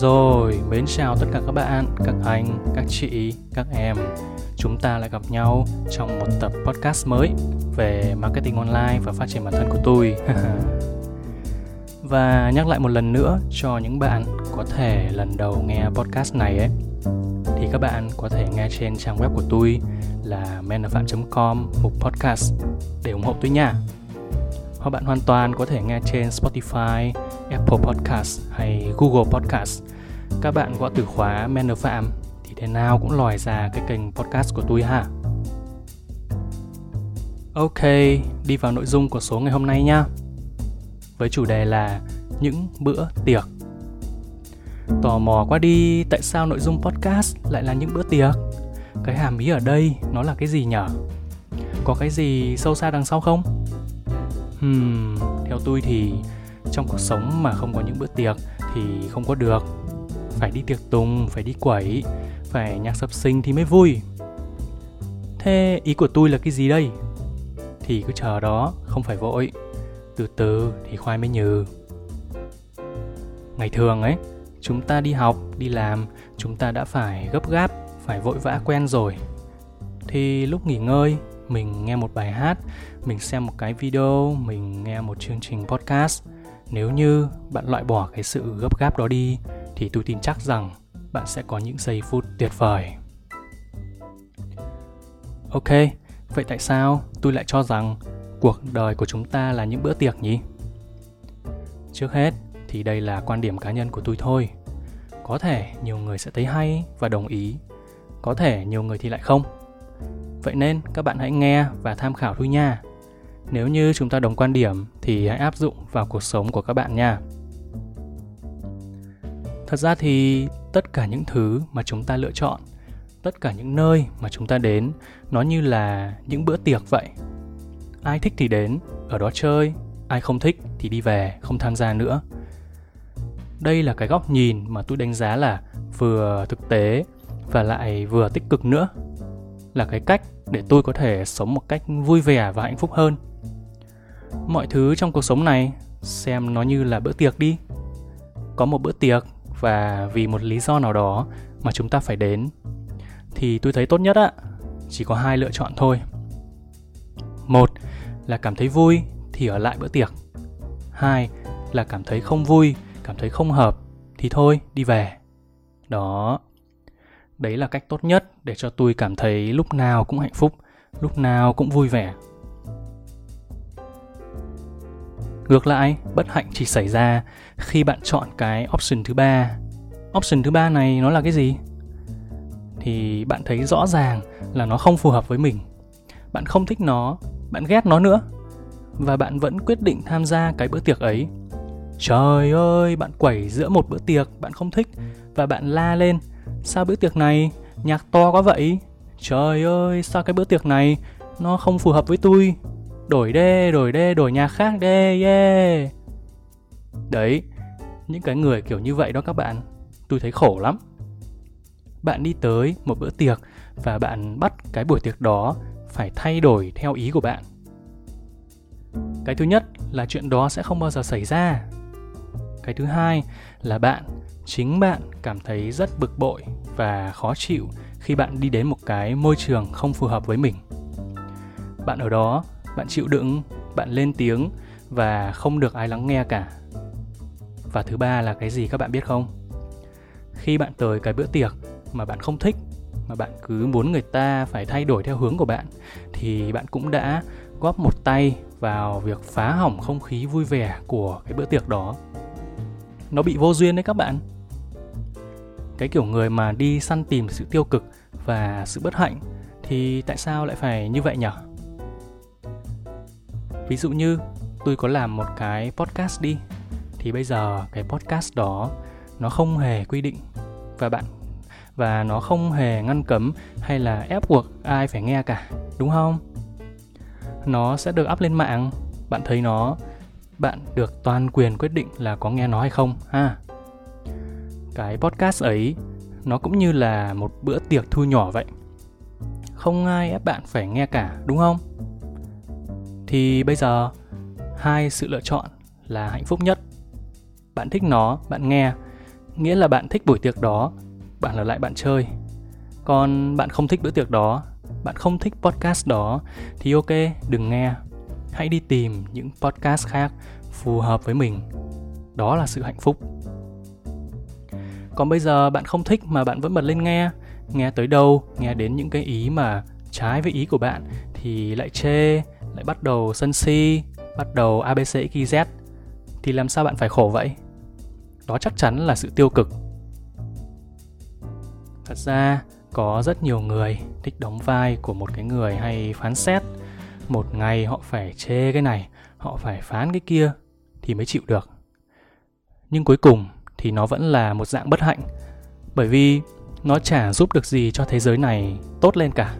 Rồi, mến chào tất cả các bạn, các anh, các chị, các em. Chúng ta lại gặp nhau trong một tập podcast mới về marketing online và phát triển bản thân của tôi. Và nhắc lại một lần nữa cho những bạn có thể lần đầu nghe podcast này ấy Thì các bạn có thể nghe trên trang web của tôi là menafam.com mục podcast để ủng hộ tôi nha. Hoặc bạn hoàn toàn có thể nghe trên Spotify, Apple Podcast hay Google Podcast. Các bạn gõ từ khóa Manner Phạm thì thế nào cũng lòi ra cái kênh podcast của tôi ha. Ok, đi vào nội dung của số ngày hôm nay nha. Với chủ đề là những bữa tiệc. Tò mò quá đi, tại sao nội dung podcast lại là những bữa tiệc? Cái hàm ý ở đây nó là cái gì nhở? Có cái gì sâu xa đằng sau không? Hmm, theo tôi thì trong cuộc sống mà không có những bữa tiệc thì không có được. Phải đi tiệc tùng, phải đi quẩy, phải nhạc sập sinh thì mới vui. Thế ý của tôi là cái gì đây? Thì cứ chờ đó, không phải vội. Từ từ thì khoai mới nhừ. Ngày thường ấy, chúng ta đi học, đi làm, chúng ta đã phải gấp gáp, phải vội vã quen rồi. Thì lúc nghỉ ngơi, mình nghe một bài hát mình xem một cái video mình nghe một chương trình podcast nếu như bạn loại bỏ cái sự gấp gáp đó đi, thì tôi tin chắc rằng bạn sẽ có những giây phút tuyệt vời. Ok, vậy tại sao tôi lại cho rằng cuộc đời của chúng ta là những bữa tiệc nhỉ? Trước hết, thì đây là quan điểm cá nhân của tôi thôi. Có thể nhiều người sẽ thấy hay và đồng ý. Có thể nhiều người thì lại không. Vậy nên các bạn hãy nghe và tham khảo thôi nha. Nếu như chúng ta đồng quan điểm thì hãy áp dụng vào cuộc sống của các bạn nha. Thật ra thì tất cả những thứ mà chúng ta lựa chọn, tất cả những nơi mà chúng ta đến nó như là những bữa tiệc vậy. Ai thích thì đến, ở đó chơi, ai không thích thì đi về, không tham gia nữa. Đây là cái góc nhìn mà tôi đánh giá là vừa thực tế và lại vừa tích cực nữa là cái cách để tôi có thể sống một cách vui vẻ và hạnh phúc hơn. Mọi thứ trong cuộc sống này, xem nó như là bữa tiệc đi. Có một bữa tiệc và vì một lý do nào đó mà chúng ta phải đến, thì tôi thấy tốt nhất á, chỉ có hai lựa chọn thôi. Một là cảm thấy vui thì ở lại bữa tiệc. Hai là cảm thấy không vui, cảm thấy không hợp thì thôi, đi về. Đó đấy là cách tốt nhất để cho tôi cảm thấy lúc nào cũng hạnh phúc, lúc nào cũng vui vẻ. Ngược lại, bất hạnh chỉ xảy ra khi bạn chọn cái option thứ ba. Option thứ ba này nó là cái gì? Thì bạn thấy rõ ràng là nó không phù hợp với mình. Bạn không thích nó, bạn ghét nó nữa. Và bạn vẫn quyết định tham gia cái bữa tiệc ấy. Trời ơi, bạn quẩy giữa một bữa tiệc bạn không thích và bạn la lên Sao bữa tiệc này nhạc to quá vậy? Trời ơi, sao cái bữa tiệc này nó không phù hợp với tôi? Đổi đê, đổi đê, đổi nhạc khác đê, yeah. Đấy, những cái người kiểu như vậy đó các bạn, tôi thấy khổ lắm. Bạn đi tới một bữa tiệc và bạn bắt cái buổi tiệc đó phải thay đổi theo ý của bạn. Cái thứ nhất là chuyện đó sẽ không bao giờ xảy ra. Cái thứ hai là bạn chính bạn cảm thấy rất bực bội và khó chịu khi bạn đi đến một cái môi trường không phù hợp với mình. Bạn ở đó, bạn chịu đựng, bạn lên tiếng và không được ai lắng nghe cả. Và thứ ba là cái gì các bạn biết không? Khi bạn tới cái bữa tiệc mà bạn không thích, mà bạn cứ muốn người ta phải thay đổi theo hướng của bạn, thì bạn cũng đã góp một tay vào việc phá hỏng không khí vui vẻ của cái bữa tiệc đó. Nó bị vô duyên đấy các bạn cái kiểu người mà đi săn tìm sự tiêu cực và sự bất hạnh, thì tại sao lại phải như vậy nhỉ ví dụ như, tôi có làm một cái podcast đi, thì bây giờ cái podcast đó nó không hề quy định và bạn, và nó không hề ngăn cấm hay là ép buộc ai phải nghe cả, đúng không? Nó sẽ được up lên mạng, bạn thấy nó, bạn được toàn quyền quyết định là có nghe nó hay không, ha? Cái podcast ấy, nó cũng như là một bữa tiệc thu nhỏ vậy. Không ai ép bạn phải nghe cả, đúng không? Thì bây giờ, hai sự lựa chọn là hạnh phúc nhất. Bạn thích nó, bạn nghe. Nghĩa là bạn thích buổi tiệc đó, bạn ở lại bạn chơi. Còn bạn không thích bữa tiệc đó, bạn không thích podcast đó, thì ok, đừng nghe. Hãy đi tìm những podcast khác phù hợp với mình. Đó là sự hạnh phúc còn bây giờ bạn không thích mà bạn vẫn bật lên nghe. Nghe tới đâu, nghe đến những cái ý mà trái với ý của bạn thì lại chê, lại bắt đầu sân si, bắt đầu abc xyz thì làm sao bạn phải khổ vậy? Đó chắc chắn là sự tiêu cực. Thật ra, có rất nhiều người thích đóng vai của một cái người hay phán xét. Một ngày họ phải chê cái này, họ phải phán cái kia thì mới chịu được. Nhưng cuối cùng thì nó vẫn là một dạng bất hạnh. Bởi vì nó chả giúp được gì cho thế giới này tốt lên cả.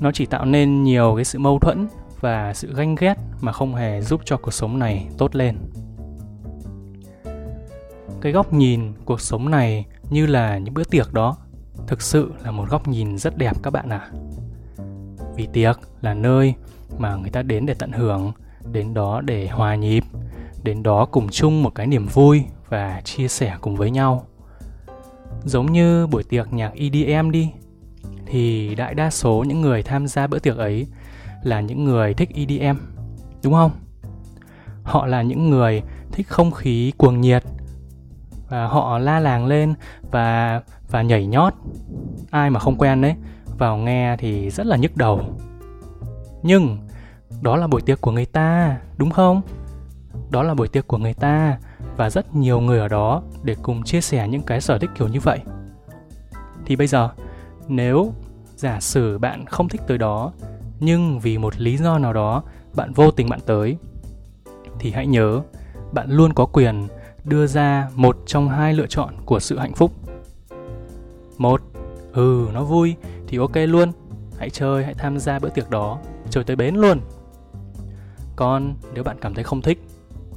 Nó chỉ tạo nên nhiều cái sự mâu thuẫn và sự ganh ghét mà không hề giúp cho cuộc sống này tốt lên. Cái góc nhìn cuộc sống này như là những bữa tiệc đó thực sự là một góc nhìn rất đẹp các bạn ạ. À. vì tiệc là nơi mà người ta đến để tận hưởng, đến đó để hòa nhịp, đến đó cùng chung một cái niềm vui và chia sẻ cùng với nhau. Giống như buổi tiệc nhạc EDM đi, thì đại đa số những người tham gia bữa tiệc ấy là những người thích EDM đúng không? Họ là những người thích không khí cuồng nhiệt, và họ la làng lên và và nhảy nhót. Ai mà không quen đấy, vào nghe thì rất là nhức đầu. Nhưng, đó là buổi tiệc của người ta, đúng không? Đó là buổi tiệc của người ta và rất nhiều người ở đó để cùng chia sẻ những cái sở thích kiểu như vậy. Thì bây giờ, nếu giả sử bạn không thích tới đó, nhưng vì một lý do nào đó bạn vô tình bạn tới, thì hãy nhớ bạn luôn có quyền đưa ra một trong hai lựa chọn của sự hạnh phúc. Một ừ nó vui thì ok luôn, hãy chơi, hãy tham gia bữa tiệc đó, chơi tới bến luôn. Còn nếu bạn cảm thấy không thích,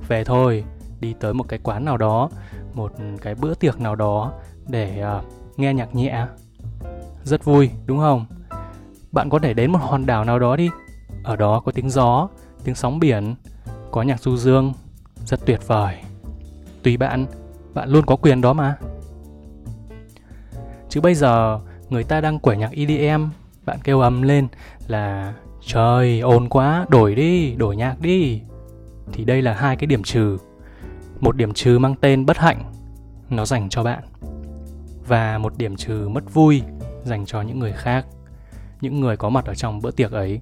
về thôi đi tới một cái quán nào đó một cái bữa tiệc nào đó để uh, nghe nhạc nhẹ. Rất vui đúng không? Bạn có thể đến một hòn đảo nào đó đi. Ở đó có tiếng gió tiếng sóng biển có nhạc du dương. Rất tuyệt vời. Tùy bạn bạn luôn có quyền đó mà. Chứ bây giờ người ta đang quẩy nhạc EDM bạn kêu ầm lên là trời ồn quá đổi đi đổi nhạc đi. Thì đây là hai cái điểm trừ một điểm trừ mang tên bất hạnh, nó dành cho bạn. Và một điểm trừ mất vui dành cho những người khác, những người có mặt ở trong bữa tiệc ấy.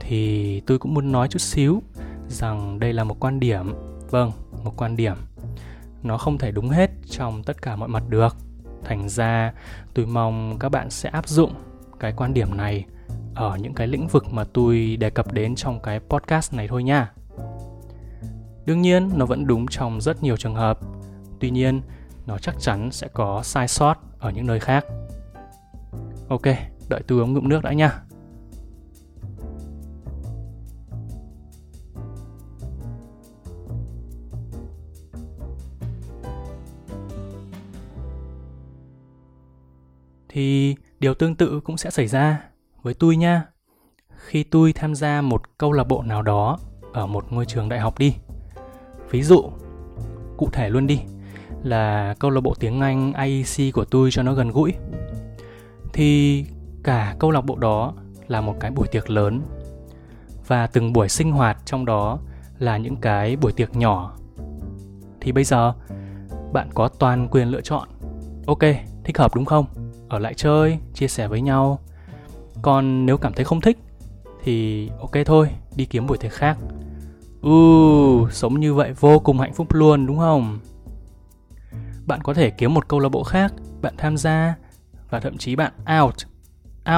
Thì tôi cũng muốn nói chút xíu rằng đây là một quan điểm. Vâng một quan điểm. Nó không thể đúng hết trong tất cả mọi mặt được. Thành ra, tôi mong các bạn sẽ áp dụng cái quan điểm này ở những cái lĩnh vực mà tôi đề cập đến trong cái podcast này thôi nha đương nhiên, nó vẫn đúng trong rất nhiều trường hợp. Tuy nhiên, nó chắc chắn sẽ có sai sót ở những nơi khác. Ok, đợi tôi uống ngụm nước đã nha. Thì điều tương tự cũng sẽ xảy ra với tôi nha. Khi tôi tham gia một câu lạc bộ nào đó ở một ngôi trường đại học đi ví dụ, cụ thể luôn đi, là câu lạc bộ tiếng anh iec của tôi cho nó gần gũi. Thì cả câu lạc bộ đó là một cái buổi tiệc lớn. Và từng buổi sinh hoạt trong đó là những cái buổi tiệc nhỏ. Thì bây giờ, bạn có toàn quyền lựa chọn. Ok, thích hợp đúng không? Ở lại chơi, chia sẻ với nhau. Còn nếu cảm thấy không thích, thì ok thôi, đi kiếm buổi tiệc khác uh, sống như vậy vô cùng hạnh phúc luôn đúng không? Bạn có thể kiếm một câu lạc bộ khác bạn tham gia và thậm chí bạn out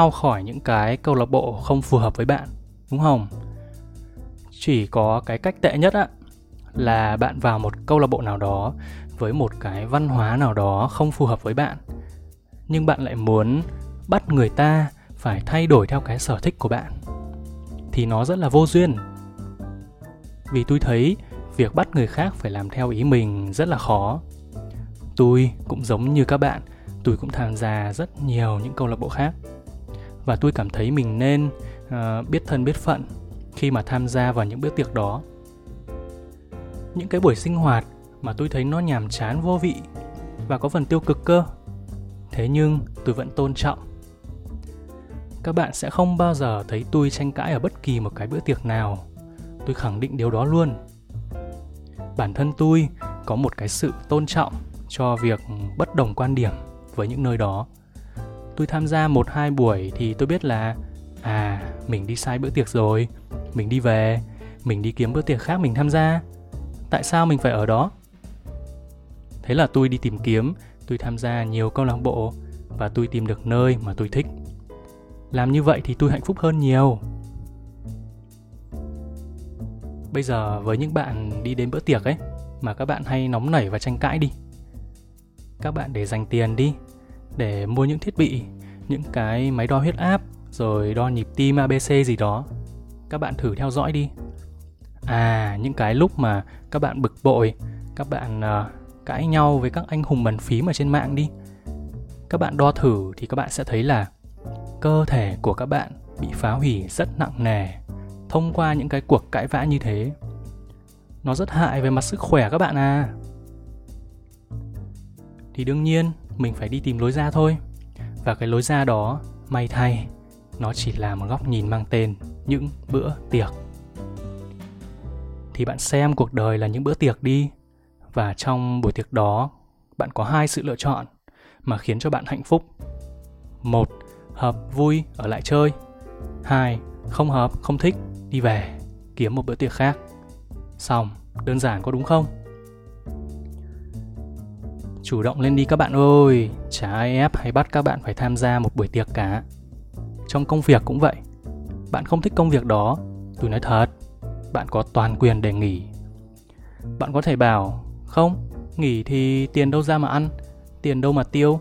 out khỏi những cái câu lạc bộ không phù hợp với bạn đúng không? Chỉ có cái cách tệ nhất á là bạn vào một câu lạc bộ nào đó với một cái văn hóa nào đó không phù hợp với bạn nhưng bạn lại muốn bắt người ta phải thay đổi theo cái sở thích của bạn thì nó rất là vô duyên vì tôi thấy việc bắt người khác phải làm theo ý mình rất là khó tôi cũng giống như các bạn tôi cũng tham gia rất nhiều những câu lạc bộ khác và tôi cảm thấy mình nên uh, biết thân biết phận khi mà tham gia vào những bữa tiệc đó những cái buổi sinh hoạt mà tôi thấy nó nhàm chán vô vị và có phần tiêu cực cơ. Thế nhưng tôi vẫn tôn trọng. Các bạn sẽ không bao giờ thấy tôi tranh cãi ở bất kỳ một cái bữa tiệc nào. Tôi khẳng định điều đó luôn. Bản thân tôi có một cái sự tôn trọng cho việc bất đồng quan điểm với những nơi đó. Tôi tham gia một hai buổi thì tôi biết là à, mình đi sai bữa tiệc rồi, mình đi về, mình đi kiếm bữa tiệc khác mình tham gia. Tại sao mình phải ở đó? Thế là tôi đi tìm kiếm, tôi tham gia nhiều câu lạc bộ và tôi tìm được nơi mà tôi thích. Làm như vậy thì tôi hạnh phúc hơn nhiều. Bây giờ với những bạn đi đến bữa tiệc ấy mà các bạn hay nóng nảy và tranh cãi đi. Các bạn để dành tiền đi để mua những thiết bị, những cái máy đo huyết áp rồi đo nhịp tim ABC gì đó. Các bạn thử theo dõi đi. À, những cái lúc mà các bạn bực bội, các bạn uh, cãi nhau với các anh hùng bàn phím ở trên mạng đi các bạn đo thử thì các bạn sẽ thấy là cơ thể của các bạn bị phá hủy rất nặng nề thông qua những cái cuộc cãi vã như thế. Nó rất hại về mặt sức khỏe các bạn à. Thì đương nhiên, mình phải đi tìm lối ra thôi. Và cái lối ra đó, may thay, nó chỉ là một góc nhìn mang tên những bữa tiệc. Thì bạn xem cuộc đời là những bữa tiệc đi. Và trong buổi tiệc đó, bạn có hai sự lựa chọn mà khiến cho bạn hạnh phúc. Một, hợp vui ở lại chơi. Hai, không hợp, không thích đi về kiếm một bữa tiệc khác. Xong đơn giản có đúng không? Chủ động lên đi các bạn ơi. Chả ai ép hay bắt các bạn phải tham gia một buổi tiệc cả. Trong công việc cũng vậy. Bạn không thích công việc đó. Tôi nói thật bạn có toàn quyền để nghỉ. Bạn có thể bảo không, nghỉ thì tiền đâu ra mà ăn, tiền đâu mà tiêu.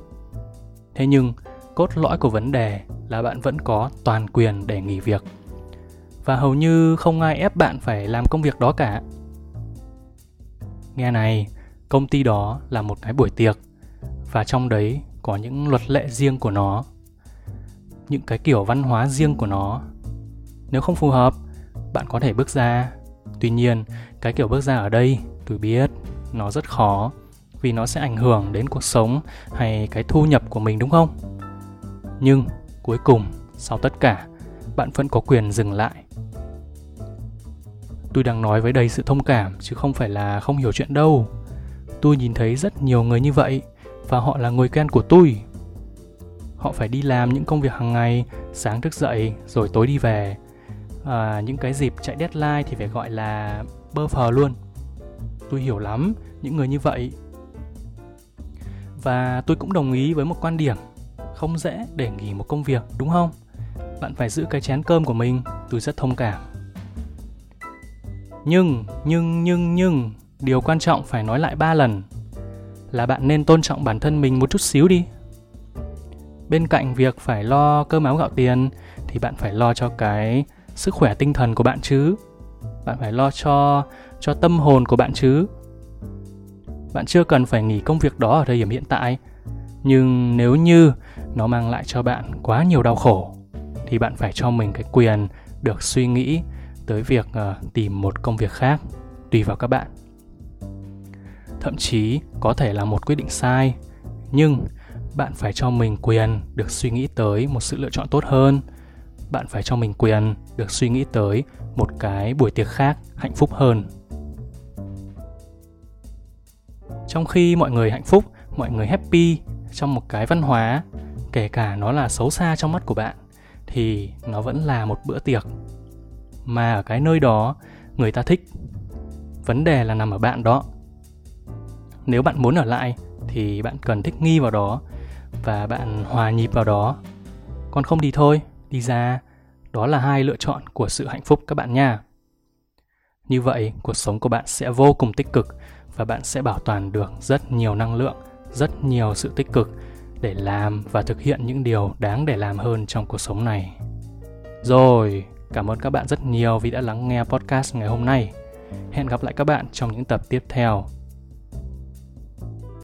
Thế nhưng, cốt lõi của vấn đề là bạn vẫn có toàn quyền để nghỉ việc. Và hầu như không ai ép bạn phải làm công việc đó cả. Nghe này, công ty đó là một cái buổi tiệc và trong đấy có những luật lệ riêng của nó. Những cái kiểu văn hóa riêng của nó. Nếu không phù hợp bạn có thể bước ra. Tuy nhiên cái kiểu bước ra ở đây tôi biết nó rất khó vì nó sẽ ảnh hưởng đến cuộc sống hay cái thu nhập của mình đúng không? Nhưng cuối cùng sau tất cả bạn vẫn có quyền dừng lại tôi đang nói với đầy sự thông cảm chứ không phải là không hiểu chuyện đâu. Tôi nhìn thấy rất nhiều người như vậy và họ là người quen của tôi. Họ phải đi làm những công việc hàng ngày sáng thức dậy rồi tối đi về. À, những cái dịp chạy deadline thì phải gọi là bơ phờ luôn. Tôi hiểu lắm những người như vậy. Và tôi cũng đồng ý với một quan điểm không dễ để nghỉ một công việc đúng không? Bạn phải giữ cái chén cơm của mình tôi rất thông cảm nhưng nhưng nhưng nhưng, điều quan trọng phải nói lại ba lần là bạn nên tôn trọng bản thân mình một chút xíu đi. Bên cạnh việc phải lo cơm áo gạo tiền thì bạn phải lo cho cái sức khỏe tinh thần của bạn chứ. Bạn phải lo cho cho tâm hồn của bạn chứ. Bạn chưa cần phải nghỉ công việc đó ở thời điểm hiện tại. Nhưng nếu như nó mang lại cho bạn quá nhiều đau khổ thì bạn phải cho mình cái quyền được suy nghĩ tới việc uh, tìm một công việc khác tùy vào các bạn. Thậm chí có thể là một quyết định sai nhưng bạn phải cho mình quyền được suy nghĩ tới một sự lựa chọn tốt hơn. Bạn phải cho mình quyền được suy nghĩ tới một cái buổi tiệc khác hạnh phúc hơn. Trong khi mọi người hạnh phúc mọi người happy trong một cái văn hóa kể cả nó là xấu xa trong mắt của bạn thì nó vẫn là một bữa tiệc mà ở cái nơi đó người ta thích. Vấn đề là nằm ở bạn đó. Nếu bạn muốn ở lại thì bạn cần thích nghi vào đó và bạn hòa nhịp vào đó. Còn không thì thôi, đi ra. Đó là hai lựa chọn của sự hạnh phúc các bạn nha. Như vậy, cuộc sống của bạn sẽ vô cùng tích cực và bạn sẽ bảo toàn được rất nhiều năng lượng, rất nhiều sự tích cực để làm và thực hiện những điều đáng để làm hơn trong cuộc sống này. Rồi cảm ơn các bạn rất nhiều vì đã lắng nghe podcast ngày hôm nay. Hẹn gặp lại các bạn trong những tập tiếp theo.